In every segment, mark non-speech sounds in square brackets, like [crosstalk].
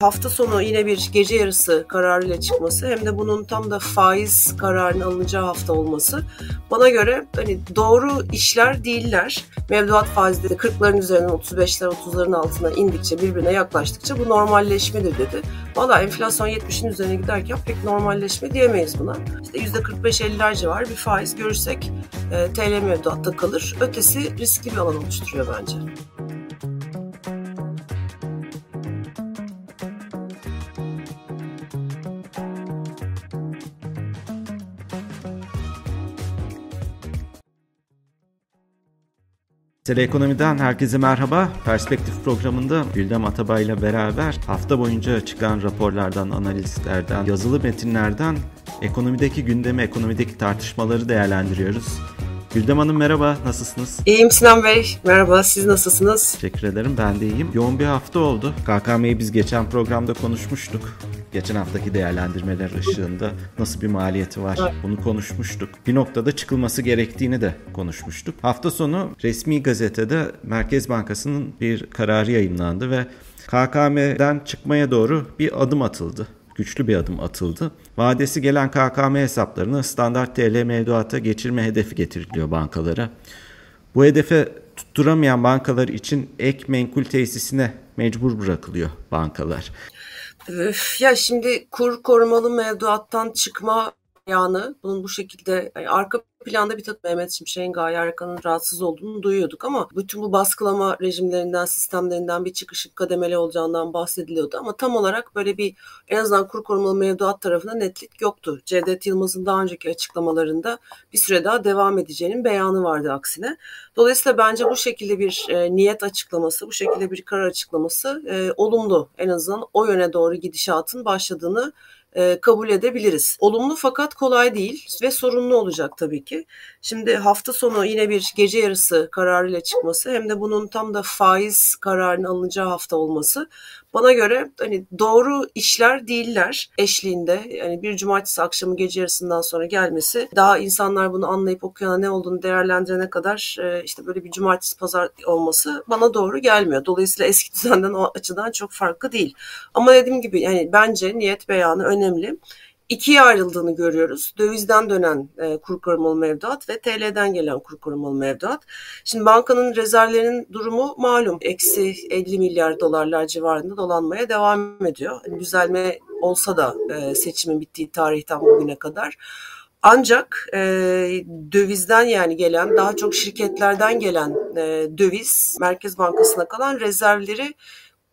hafta sonu yine bir gece yarısı kararıyla çıkması hem de bunun tam da faiz kararının alınacağı hafta olması bana göre hani doğru işler değiller. Mevduat faizleri 40'ların üzerinden 35'ler 30'ların altına indikçe birbirine yaklaştıkça bu normalleşmedir dedi. Valla enflasyon 70'in üzerine giderken pek normalleşme diyemeyiz buna. İşte %45-50'ler civarı bir faiz görürsek e, TL mevduatta kalır. Ötesi riskli bir alan oluşturuyor bence. Mesele Ekonomi'den herkese merhaba. Perspektif programında Güldem Atabay ile beraber hafta boyunca çıkan raporlardan, analizlerden, yazılı metinlerden ekonomideki gündemi, ekonomideki tartışmaları değerlendiriyoruz. Güldem Hanım merhaba, nasılsınız? İyiyim Sinan Bey, merhaba. Siz nasılsınız? Teşekkür ederim, ben de iyiyim. Yoğun bir hafta oldu. KKM'yi biz geçen programda konuşmuştuk. Geçen haftaki değerlendirmeler ışığında nasıl bir maliyeti var bunu konuşmuştuk. Bir noktada çıkılması gerektiğini de konuşmuştuk. Hafta sonu resmi gazetede Merkez Bankası'nın bir kararı yayınlandı ve KKM'den çıkmaya doğru bir adım atıldı güçlü bir adım atıldı. Vadesi gelen KKM hesaplarını standart TL mevduata geçirme hedefi getiriliyor bankalara. Bu hedefe tutturamayan bankalar için ek menkul tesisine mecbur bırakılıyor bankalar. Ya şimdi kur korumalı mevduattan çıkma yanı bunun bu şekilde yani arka planda bir takım Mehmet Şimşek'in Gaye Erkan'ın rahatsız olduğunu duyuyorduk ama bütün bu baskılama rejimlerinden, sistemlerinden bir çıkışın kademeli olacağından bahsediliyordu ama tam olarak böyle bir en azından kur korumalı mevduat tarafında netlik yoktu. Cevdet Yılmaz'ın daha önceki açıklamalarında bir süre daha devam edeceğinin beyanı vardı aksine. Dolayısıyla bence bu şekilde bir e, niyet açıklaması, bu şekilde bir karar açıklaması e, olumlu. En azından o yöne doğru gidişatın başladığını e, kabul edebiliriz. Olumlu fakat kolay değil ve sorunlu olacak tabii ki. Şimdi hafta sonu yine bir gece yarısı kararıyla çıkması hem de bunun tam da faiz kararının alınacağı hafta olması bana göre hani doğru işler değiller eşliğinde. Yani bir cumartesi akşamı gece yarısından sonra gelmesi daha insanlar bunu anlayıp okuyana ne olduğunu değerlendirene kadar e, işte böyle bir cumartesi pazar olması bana doğru gelmiyor. Dolayısıyla eski [laughs] düzenden o açıdan çok farklı değil. Ama dediğim gibi yani bence niyet beyanı önemli ikiye ayrıldığını görüyoruz. Dövizden dönen e, kur korumalı mevduat ve TL'den gelen kur korumalı mevduat. Şimdi bankanın rezervlerinin durumu malum. Eksi 50 milyar dolarlar civarında dolanmaya devam ediyor. Yani düzelme olsa da e, seçimin bittiği tarihten bugüne kadar. Ancak e, dövizden yani gelen daha çok şirketlerden gelen e, döviz Merkez Bankası'na kalan rezervleri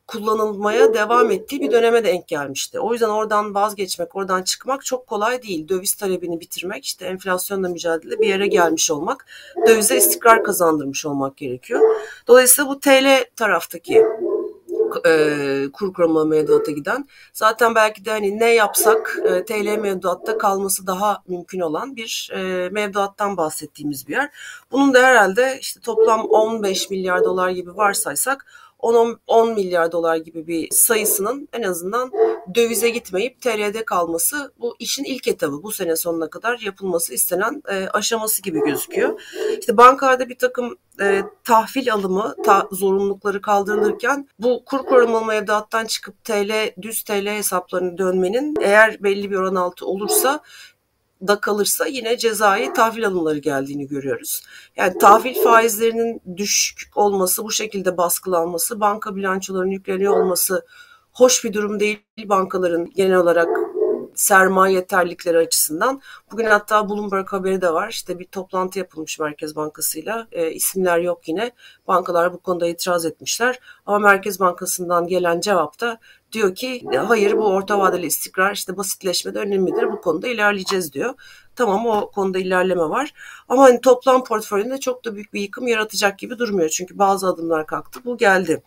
kullanılmaya devam ettiği bir döneme denk gelmişti. O yüzden oradan vazgeçmek, oradan çıkmak çok kolay değil. Döviz talebini bitirmek, işte enflasyonla mücadele bir yere gelmiş olmak, dövize istikrar kazandırmış olmak gerekiyor. Dolayısıyla bu TL taraftaki e, kur korumalı mevduata giden. Zaten belki de hani ne yapsak e, TL mevduatta kalması daha mümkün olan bir e, mevduattan bahsettiğimiz bir yer. Bunun da herhalde işte toplam 15 milyar dolar gibi varsaysak 10, milyar dolar gibi bir sayısının en azından dövize gitmeyip TL'de kalması bu işin ilk etabı. Bu sene sonuna kadar yapılması istenen e, aşaması gibi gözüküyor. İşte bankalarda bir takım e, tahvil alımı ta, zorunlulukları kaldırılırken bu kur korumalı mevduattan çıkıp TL düz TL hesaplarını dönmenin eğer belli bir oran altı olursa da kalırsa yine cezai tahvil alımları geldiğini görüyoruz. Yani tahvil faizlerinin düşük olması, bu şekilde baskılanması, banka bilançolarının yükleniyor olması hoş bir durum değil bankaların genel olarak sermaye yeterlikleri açısından. Bugün hatta Bloomberg haberi de var. İşte bir toplantı yapılmış Merkez Bankası'yla. E, isimler yok yine. Bankalar bu konuda itiraz etmişler. Ama Merkez Bankası'ndan gelen cevap da diyor ki hayır bu orta vadeli istikrar işte basitleşme de önemlidir. Bu konuda ilerleyeceğiz diyor. Tamam o konuda ilerleme var. Ama hani toplam portföyünde çok da büyük bir yıkım yaratacak gibi durmuyor. Çünkü bazı adımlar kalktı. Bu geldi.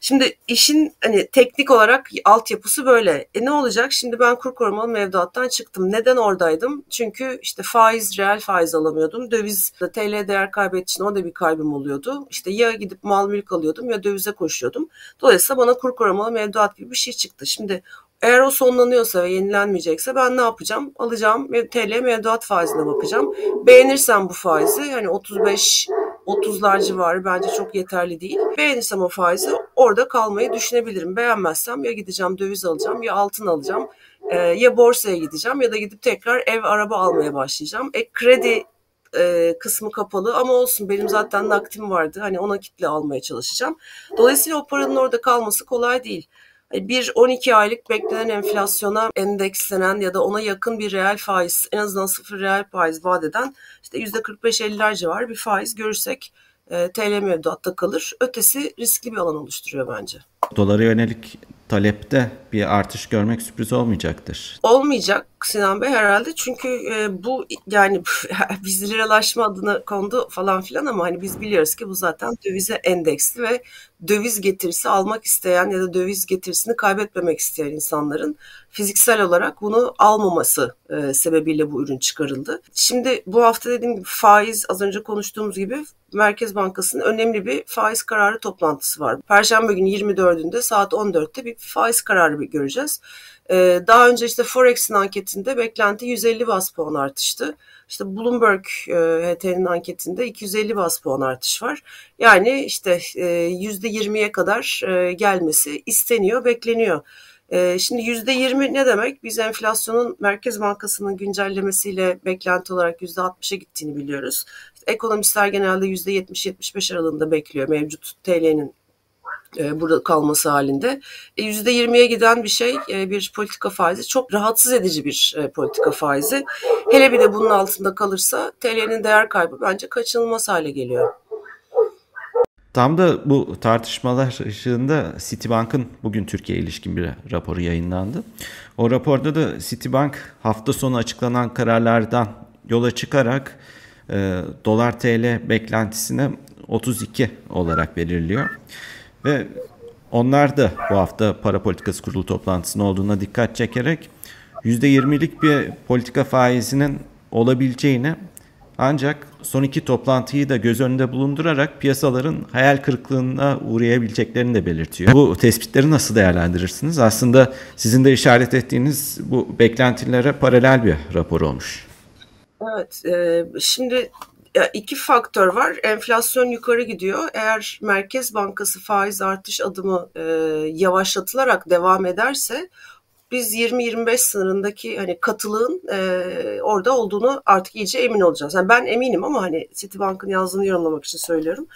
Şimdi işin hani teknik olarak altyapısı böyle. E ne olacak? Şimdi ben kur korumalı mevduattan çıktım. Neden oradaydım? Çünkü işte faiz, reel faiz alamıyordum. Döviz, TL değer kaybettiğinde o da bir kaybım oluyordu. İşte ya gidip mal mülk alıyordum ya dövize koşuyordum. Dolayısıyla bana kur korumalı mevduat gibi bir şey çıktı. Şimdi eğer o sonlanıyorsa ve yenilenmeyecekse ben ne yapacağım? Alacağım TL mevduat faizine bakacağım. Beğenirsem bu faizi yani 35 30'lar civarı bence çok yeterli değil. Beğenirsem o faizi orada kalmayı düşünebilirim. Beğenmezsem ya gideceğim döviz alacağım ya altın alacağım. E, ya borsaya gideceğim ya da gidip tekrar ev araba almaya başlayacağım. E kredi e, kısmı kapalı ama olsun benim zaten nakdim vardı. Hani ona kitle almaya çalışacağım. Dolayısıyla o paranın orada kalması kolay değil. Hani bir 12 aylık beklenen enflasyona endekslenen ya da ona yakın bir reel faiz en azından sıfır reel faiz vadeden işte %45-50'ler civarı bir faiz görürsek e, TL mevduatta kalır. Ötesi riskli bir alan oluşturuyor bence. Dolara yönelik talepte bir artış görmek sürpriz olmayacaktır. Olmayacak Sinan Bey herhalde çünkü e, bu yani [laughs] biz liralaşma adına kondu falan filan ama hani biz biliyoruz ki bu zaten dövize endeksli ve döviz getirisi almak isteyen ya da döviz getirisini kaybetmemek isteyen insanların fiziksel olarak bunu almaması e, sebebiyle bu ürün çıkarıldı. Şimdi bu hafta dediğim gibi faiz az önce konuştuğumuz gibi Merkez Bankası'nın önemli bir faiz kararı toplantısı var. Perşembe günü 24'ünde saat 14'te bir faiz kararı göreceğiz. Ee, daha önce işte Forex'in anketinde beklenti 150 bas puan artıştı. İşte Bloomberg e, HT'nin anketinde 250 bas puan artış var. Yani işte e, %20'ye kadar e, gelmesi isteniyor, bekleniyor. E, şimdi %20 ne demek? Biz enflasyonun Merkez Bankası'nın güncellemesiyle beklenti olarak %60'a gittiğini biliyoruz. Ekonomistler genelde %70-75 aralığında bekliyor mevcut TL'nin e, burada kalması halinde. E, %20'ye giden bir şey e, bir politika faizi çok rahatsız edici bir politika faizi. Hele bir de bunun altında kalırsa TL'nin değer kaybı bence kaçınılmaz hale geliyor. Tam da bu tartışmalar ışığında Citibank'ın bugün Türkiye ilişkin bir raporu yayınlandı. O raporda da Citibank hafta sonu açıklanan kararlardan yola çıkarak e, dolar TL beklentisine 32 olarak belirliyor. Ve onlar da bu hafta para politikası kurulu toplantısının olduğuna dikkat çekerek %20'lik bir politika faizinin olabileceğini ancak son iki toplantıyı da göz önünde bulundurarak piyasaların hayal kırıklığına uğrayabileceklerini de belirtiyor. Bu tespitleri nasıl değerlendirirsiniz? Aslında sizin de işaret ettiğiniz bu beklentilere paralel bir rapor olmuş. Evet, e, şimdi iki faktör var. Enflasyon yukarı gidiyor. Eğer Merkez Bankası faiz artış adımı e, yavaşlatılarak devam ederse biz 20-25 sınırındaki hani katılığın e, orada olduğunu artık iyice emin olacağız. Yani ben eminim ama hani Citibank'ın yazdığını yorumlamak için söylüyorum.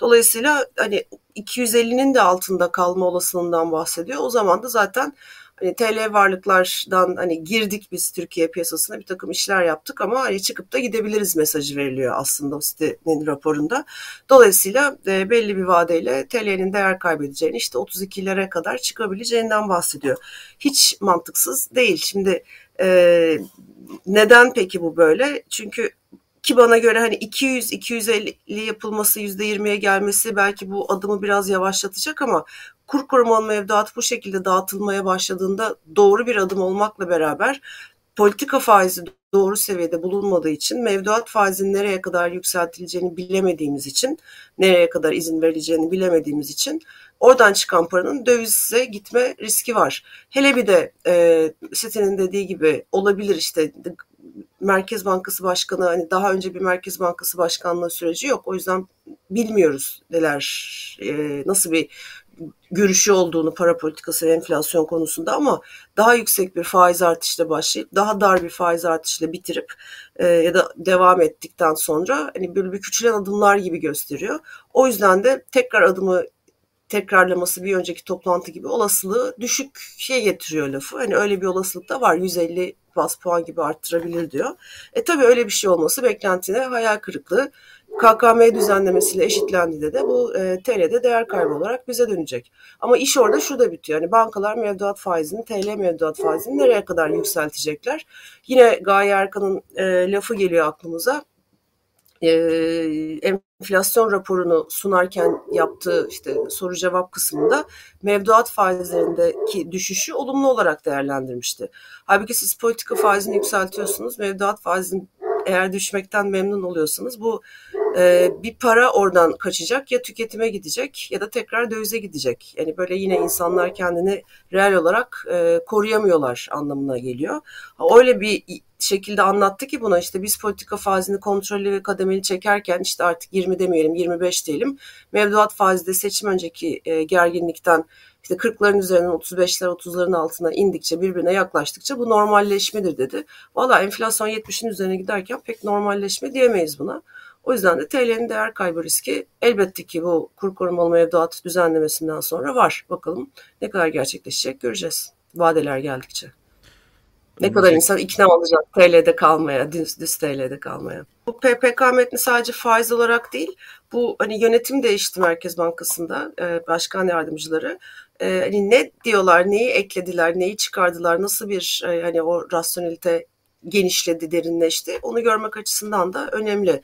Dolayısıyla hani 250'nin de altında kalma olasılığından bahsediyor. O zaman da zaten hani TL varlıklardan hani girdik biz Türkiye piyasasına bir takım işler yaptık ama hani çıkıp da gidebiliriz mesajı veriliyor aslında o sitenin raporunda. Dolayısıyla e, belli bir vadeyle TL'nin değer kaybedeceğini işte 32'lere kadar çıkabileceğinden bahsediyor. Hiç mantıksız değil. Şimdi e, neden peki bu böyle? Çünkü ki bana göre hani 200 250 yapılması %20'ye gelmesi belki bu adımı biraz yavaşlatacak ama kur korumalı mevduat bu şekilde dağıtılmaya başladığında doğru bir adım olmakla beraber politika faizi doğru seviyede bulunmadığı için mevduat faizinin nereye kadar yükseltileceğini bilemediğimiz için nereye kadar izin verileceğini bilemediğimiz için oradan çıkan paranın dövize gitme riski var. Hele bir de e, sitenin dediği gibi olabilir işte Merkez Bankası Başkanı hani daha önce bir Merkez Bankası Başkanlığı süreci yok. O yüzden bilmiyoruz neler e, nasıl bir görüşü olduğunu para politikası ve enflasyon konusunda ama daha yüksek bir faiz artışla başlayıp daha dar bir faiz artışla bitirip e, ya da devam ettikten sonra hani böyle bir küçülen adımlar gibi gösteriyor. O yüzden de tekrar adımı tekrarlaması bir önceki toplantı gibi olasılığı düşük şey getiriyor lafı. Hani öyle bir olasılık da var. 150 bas puan gibi arttırabilir diyor. E tabii öyle bir şey olması beklentine hayal kırıklığı. KKM düzenlemesiyle eşitlendiğinde de bu e, TL'de değer kaybı olarak bize dönecek. Ama iş orada şu da bitiyor. Yani bankalar mevduat faizini, TL mevduat faizini nereye kadar yükseltecekler? Yine Gaye Erkan'ın e, lafı geliyor aklımıza e, enflasyon raporunu sunarken yaptığı işte soru cevap kısmında mevduat faizlerindeki düşüşü olumlu olarak değerlendirmişti. Halbuki siz politika faizini yükseltiyorsunuz, mevduat faizini eğer düşmekten memnun oluyorsanız bu e, bir para oradan kaçacak ya tüketime gidecek ya da tekrar dövize gidecek. Yani böyle yine insanlar kendini reel olarak e, koruyamıyorlar anlamına geliyor. Öyle bir şekilde anlattı ki buna işte biz politika faizini kontrollü ve kademeli çekerken işte artık 20 demeyelim 25 diyelim. Mevduat faizi de seçim önceki e, gerginlikten işte 40'ların üzerinden 35'ler 30'ların altına indikçe birbirine yaklaştıkça bu normalleşmedir dedi. Valla enflasyon 70'in üzerine giderken pek normalleşme diyemeyiz buna. O yüzden de TL'nin değer kaybı riski elbette ki bu kur korumalı mevduat düzenlemesinden sonra var. Bakalım ne kadar gerçekleşecek göreceğiz vadeler geldikçe. Ne kadar insan ikna olacak TL'de kalmaya, düz, düz TL'de kalmaya. Bu PPK metni sadece faiz olarak değil, bu hani yönetim değişti Merkez Bankası'nda e, başkan yardımcıları. E, hani ne diyorlar, neyi eklediler, neyi çıkardılar, nasıl bir e, hani o rasyonelite genişledi, derinleşti. Onu görmek açısından da önemli.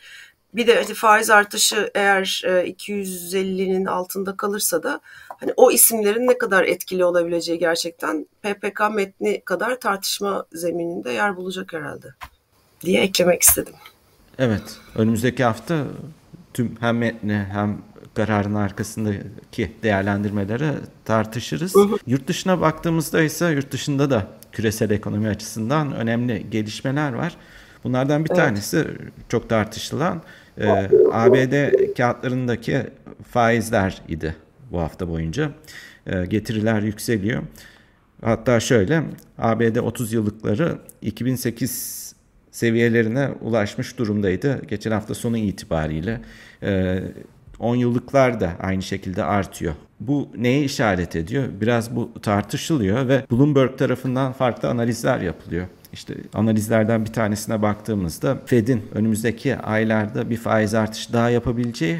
Bir de hani faiz artışı eğer 250'nin altında kalırsa da hani o isimlerin ne kadar etkili olabileceği gerçekten PPK metni kadar tartışma zemininde yer bulacak herhalde diye eklemek istedim. Evet, önümüzdeki hafta tüm hem metni hem kararın arkasındaki değerlendirmeleri tartışırız. Hı hı. Yurt dışına baktığımızda ise yurt dışında da küresel ekonomi açısından önemli gelişmeler var. Bunlardan bir evet. tanesi çok tartışılan e, ABD kağıtlarındaki faizler idi bu hafta boyunca. E, getiriler yükseliyor. Hatta şöyle ABD 30 yıllıkları 2008 seviyelerine ulaşmış durumdaydı. Geçen hafta sonu itibariyle. E, 10 yıllıklar da aynı şekilde artıyor. Bu neye işaret ediyor? Biraz bu tartışılıyor ve Bloomberg tarafından farklı analizler yapılıyor. İşte analizlerden bir tanesine baktığımızda Fed'in önümüzdeki aylarda bir faiz artışı daha yapabileceği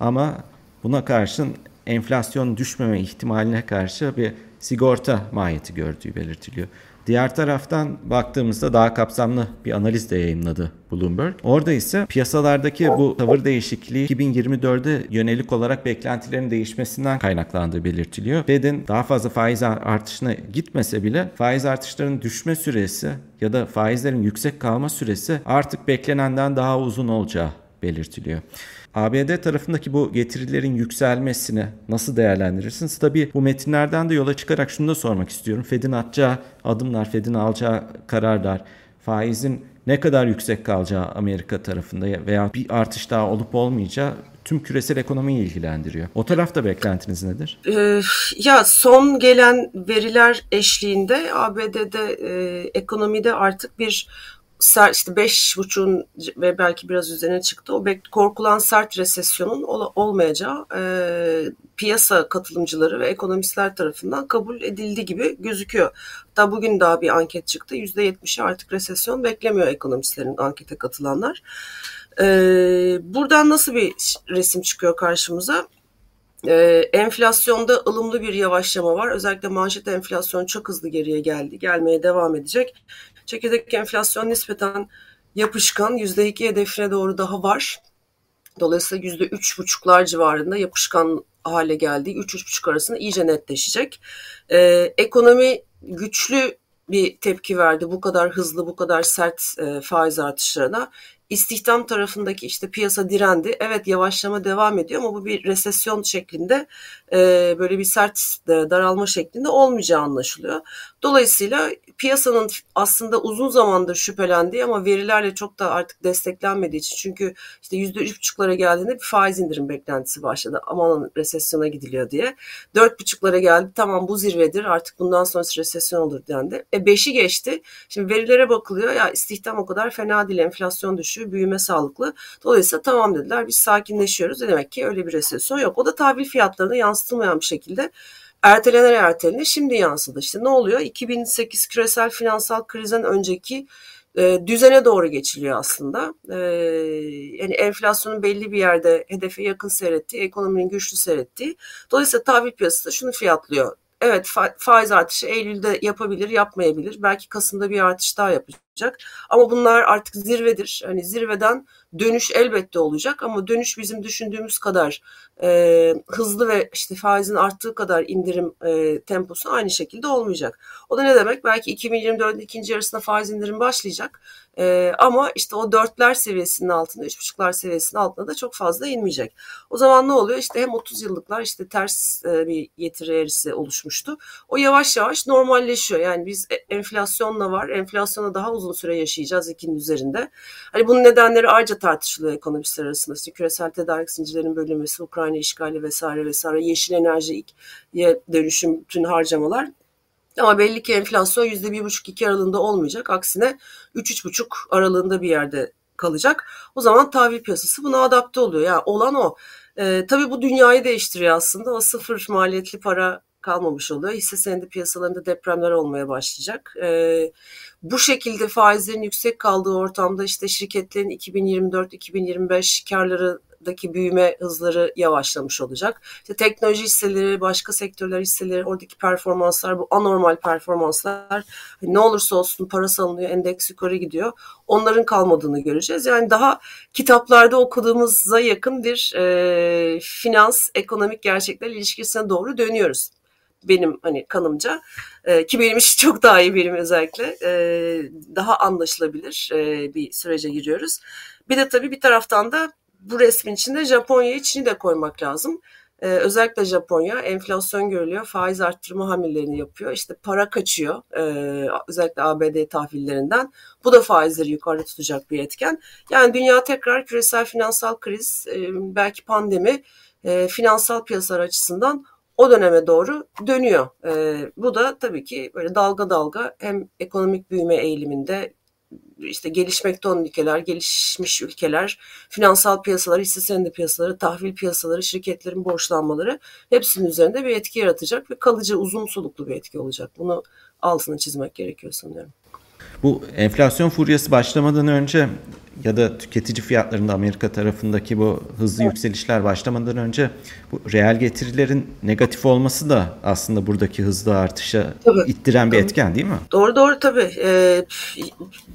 ama buna karşın enflasyon düşmeme ihtimaline karşı bir sigorta mahiyeti gördüğü belirtiliyor. Diğer taraftan baktığımızda daha kapsamlı bir analiz de yayınladı Bloomberg. Orada ise piyasalardaki bu tavır değişikliği 2024'de yönelik olarak beklentilerin değişmesinden kaynaklandığı belirtiliyor. Fed'in daha fazla faiz artışına gitmese bile faiz artışlarının düşme süresi ya da faizlerin yüksek kalma süresi artık beklenenden daha uzun olacağı belirtiliyor. ABD tarafındaki bu getirilerin yükselmesini nasıl değerlendirirsiniz? Tabii bu metinlerden de yola çıkarak şunu da sormak istiyorum. Fed'in atacağı adımlar, Fed'in alacağı kararlar, faizin ne kadar yüksek kalacağı Amerika tarafında veya bir artış daha olup olmayacağı tüm küresel ekonomiyi ilgilendiriyor. O tarafta beklentiniz nedir? Ee, ya son gelen veriler eşliğinde ABD'de e, ekonomide artık bir sert işte beş buçuğun ve belki biraz üzerine çıktı. O korkulan sert resesyonun ol, olmayacağı e, piyasa katılımcıları ve ekonomistler tarafından kabul edildi gibi gözüküyor. Hatta bugün daha bir anket çıktı. Yüzde yetmişi artık resesyon beklemiyor ekonomistlerin ankete katılanlar. E, buradan nasıl bir resim çıkıyor karşımıza? Ee, enflasyonda ılımlı bir yavaşlama var. Özellikle manşet enflasyon çok hızlı geriye geldi. Gelmeye devam edecek. Çekirdek enflasyon nispeten yapışkan. %2 hedefine doğru daha var. Dolayısıyla %3,5'lar civarında yapışkan hale geldi. 3-3,5 arasında iyice netleşecek. Ee, ekonomi güçlü bir tepki verdi bu kadar hızlı, bu kadar sert e, faiz artışlarına istihdam tarafındaki işte piyasa direndi. Evet yavaşlama devam ediyor ama bu bir resesyon şeklinde e, böyle bir sert e, daralma şeklinde olmayacağı anlaşılıyor. Dolayısıyla piyasanın aslında uzun zamandır şüphelendiği ama verilerle çok da artık desteklenmediği için çünkü işte yüzde üç buçuklara geldiğinde bir faiz indirim beklentisi başladı. Aman resesyona gidiliyor diye. Dört buçuklara geldi tamam bu zirvedir artık bundan sonrası resesyon olur dendi. E beşi geçti. Şimdi verilere bakılıyor ya istihdam o kadar fena değil enflasyon düşüyor büyüme sağlıklı. Dolayısıyla tamam dediler biz sakinleşiyoruz. E demek ki öyle bir resesyon yok. O da tahvil fiyatlarına yansıtılmayan bir şekilde ertelene ertelene şimdi yansıdı. İşte ne oluyor? 2008 küresel finansal krizden önceki e, düzene doğru geçiliyor aslında. E, yani enflasyonun belli bir yerde hedefe yakın seyrettiği, ekonominin güçlü seyrettiği. Dolayısıyla tahvil piyasası da şunu fiyatlıyor. Evet fa- faiz artışı Eylül'de yapabilir, yapmayabilir. Belki Kasım'da bir artış daha yapacak. Ama bunlar artık zirvedir. Hani zirveden dönüş elbette olacak ama dönüş bizim düşündüğümüz kadar e, hızlı ve işte faizin arttığı kadar indirim e, temposu aynı şekilde olmayacak. O da ne demek? Belki 2024'ün ikinci yarısında faiz indirim başlayacak. E, ama işte o dörtler seviyesinin altında, üç buçuklar seviyesinin altında da çok fazla inmeyecek. O zaman ne oluyor? İşte hem 30 yıllıklar işte ters e, bir getiri eğrisi oluşmuştu. O yavaş yavaş normalleşiyor. Yani biz e, enflasyonla var. Enflasyona daha uzun süre yaşayacağız ikinin üzerinde. Hani bunun nedenleri ayrıca tartışılıyor ekonomistler arasında. İşte küresel tedarik zincirlerinin bölünmesi, Ukrayna işgali vesaire vesaire, yeşil enerjiye dönüşüm, bütün harcamalar. Ama belli ki enflasyon %1,5-2 aralığında olmayacak. Aksine 3-3,5 aralığında bir yerde kalacak. O zaman tahvil piyasası buna adapte oluyor. Yani olan o. Ee, tabii bu dünyayı değiştiriyor aslında. O sıfır maliyetli para kalmamış oluyor. Hisse senedi piyasalarında depremler olmaya başlayacak. Ee, bu şekilde faizlerin yüksek kaldığı ortamda işte şirketlerin 2024-2025 karları daki büyüme hızları yavaşlamış olacak. İşte teknoloji hisseleri, başka sektörler hisseleri, oradaki performanslar, bu anormal performanslar hani ne olursa olsun para salınıyor, endeks yukarı gidiyor. Onların kalmadığını göreceğiz. Yani daha kitaplarda okuduğumuza yakın bir e, finans, ekonomik gerçekler ilişkisine doğru dönüyoruz benim hani kanımca e, ki benim için çok daha iyi benim özellikle e, daha anlaşılabilir e, bir sürece giriyoruz. Bir de tabii bir taraftan da bu resmin içinde Japonya'yı Çin'i de koymak lazım. Ee, özellikle Japonya enflasyon görülüyor, faiz arttırma hamlelerini yapıyor. İşte para kaçıyor ee, özellikle ABD tahvillerinden. Bu da faizleri yukarıda tutacak bir etken. Yani dünya tekrar küresel finansal kriz, e, belki pandemi, e, finansal piyasalar açısından o döneme doğru dönüyor. E, bu da tabii ki böyle dalga dalga hem ekonomik büyüme eğiliminde işte gelişmekte olan ülkeler, gelişmiş ülkeler, finansal piyasalar, hisse senedi piyasaları, tahvil piyasaları, şirketlerin borçlanmaları hepsinin üzerinde bir etki yaratacak ve kalıcı uzun soluklu bir etki olacak. Bunu altını çizmek gerekiyor sanıyorum. Bu enflasyon furyası başlamadan önce ya da tüketici fiyatlarında Amerika tarafındaki bu hızlı evet. yükselişler başlamadan önce bu reel getirilerin negatif olması da aslında buradaki hızlı artışa tabii, ittiren bir tabii. etken değil mi? Doğru doğru tabii. Ee,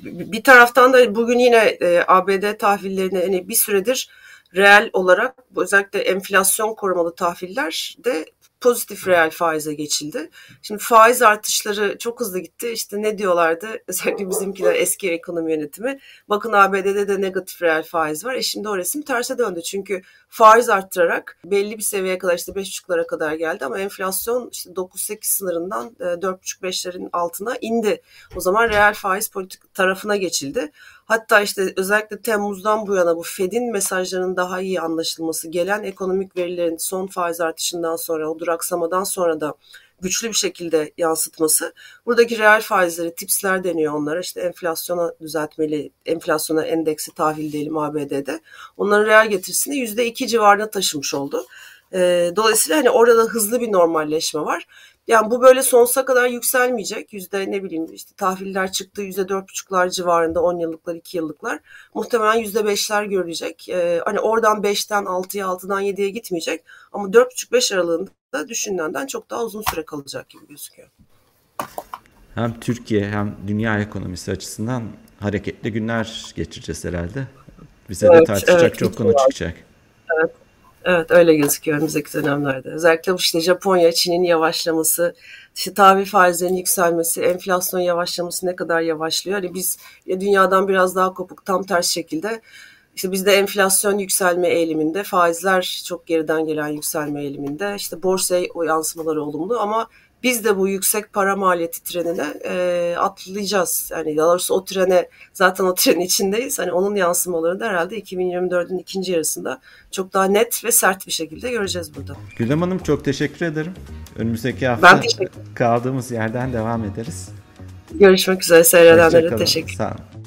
bir taraftan da bugün yine e, ABD tahvillerine hani bir süredir reel olarak özellikle enflasyon korumalı tahviller de pozitif reel faize geçildi. Şimdi faiz artışları çok hızlı gitti. İşte ne diyorlardı? [laughs] Özellikle bizimkiler eski ekonomi yönetimi. Bakın ABD'de de negatif reel faiz var. E şimdi o resim terse döndü. Çünkü faiz arttırarak belli bir seviyeye kadar işte 5,5'lara kadar geldi ama enflasyon işte 9-8 sınırından 4,5-5'lerin e, altına indi. O zaman reel faiz politik tarafına geçildi. Hatta işte özellikle Temmuz'dan bu yana bu Fed'in mesajlarının daha iyi anlaşılması, gelen ekonomik verilerin son faiz artışından sonra, o duraksamadan sonra da güçlü bir şekilde yansıtması. Buradaki reel faizleri, tipsler deniyor onlara. İşte enflasyona düzeltmeli, enflasyona endeksi tahvil diyelim ABD'de. Onların reel getirisini %2 civarına taşımış oldu. Dolayısıyla hani orada hızlı bir normalleşme var. Yani bu böyle sonsuza kadar yükselmeyecek. Yüzde ne bileyim işte tahviller çıktı yüzde dört buçuklar civarında 10 yıllıklar 2 yıllıklar. Muhtemelen yüzde beşler görecek. Ee, hani oradan 5'ten 6'ya 6'dan 7'ye gitmeyecek. Ama dört buçuk beş aralığında düşünülenden çok daha uzun süre kalacak gibi gözüküyor. Hem Türkiye hem dünya ekonomisi açısından hareketli günler geçireceğiz herhalde. Bize evet, de tartışacak evet, çok konu çıkacak. Evet. Evet öyle gözüküyor önümüzdeki dönemlerde. Özellikle işte Japonya, Çin'in yavaşlaması, işte tahvil faizlerinin yükselmesi, enflasyon yavaşlaması ne kadar yavaşlıyor. Hani biz ya dünyadan biraz daha kopuk tam ters şekilde işte bizde enflasyon yükselme eğiliminde, faizler çok geriden gelen yükselme eğiliminde. İşte borsaya o yansımaları olumlu ama biz de bu yüksek para maliyeti trenine e, atlayacağız. Yani daha doğrusu o trene zaten o trenin içindeyiz. Hani onun yansımalarını da herhalde 2024'ün ikinci yarısında çok daha net ve sert bir şekilde göreceğiz burada. Gülem Hanım çok teşekkür ederim. Önümüzdeki hafta kaldığımız yerden devam ederiz. Görüşmek üzere seyredenlere teşekkür ederim. Sağ olun.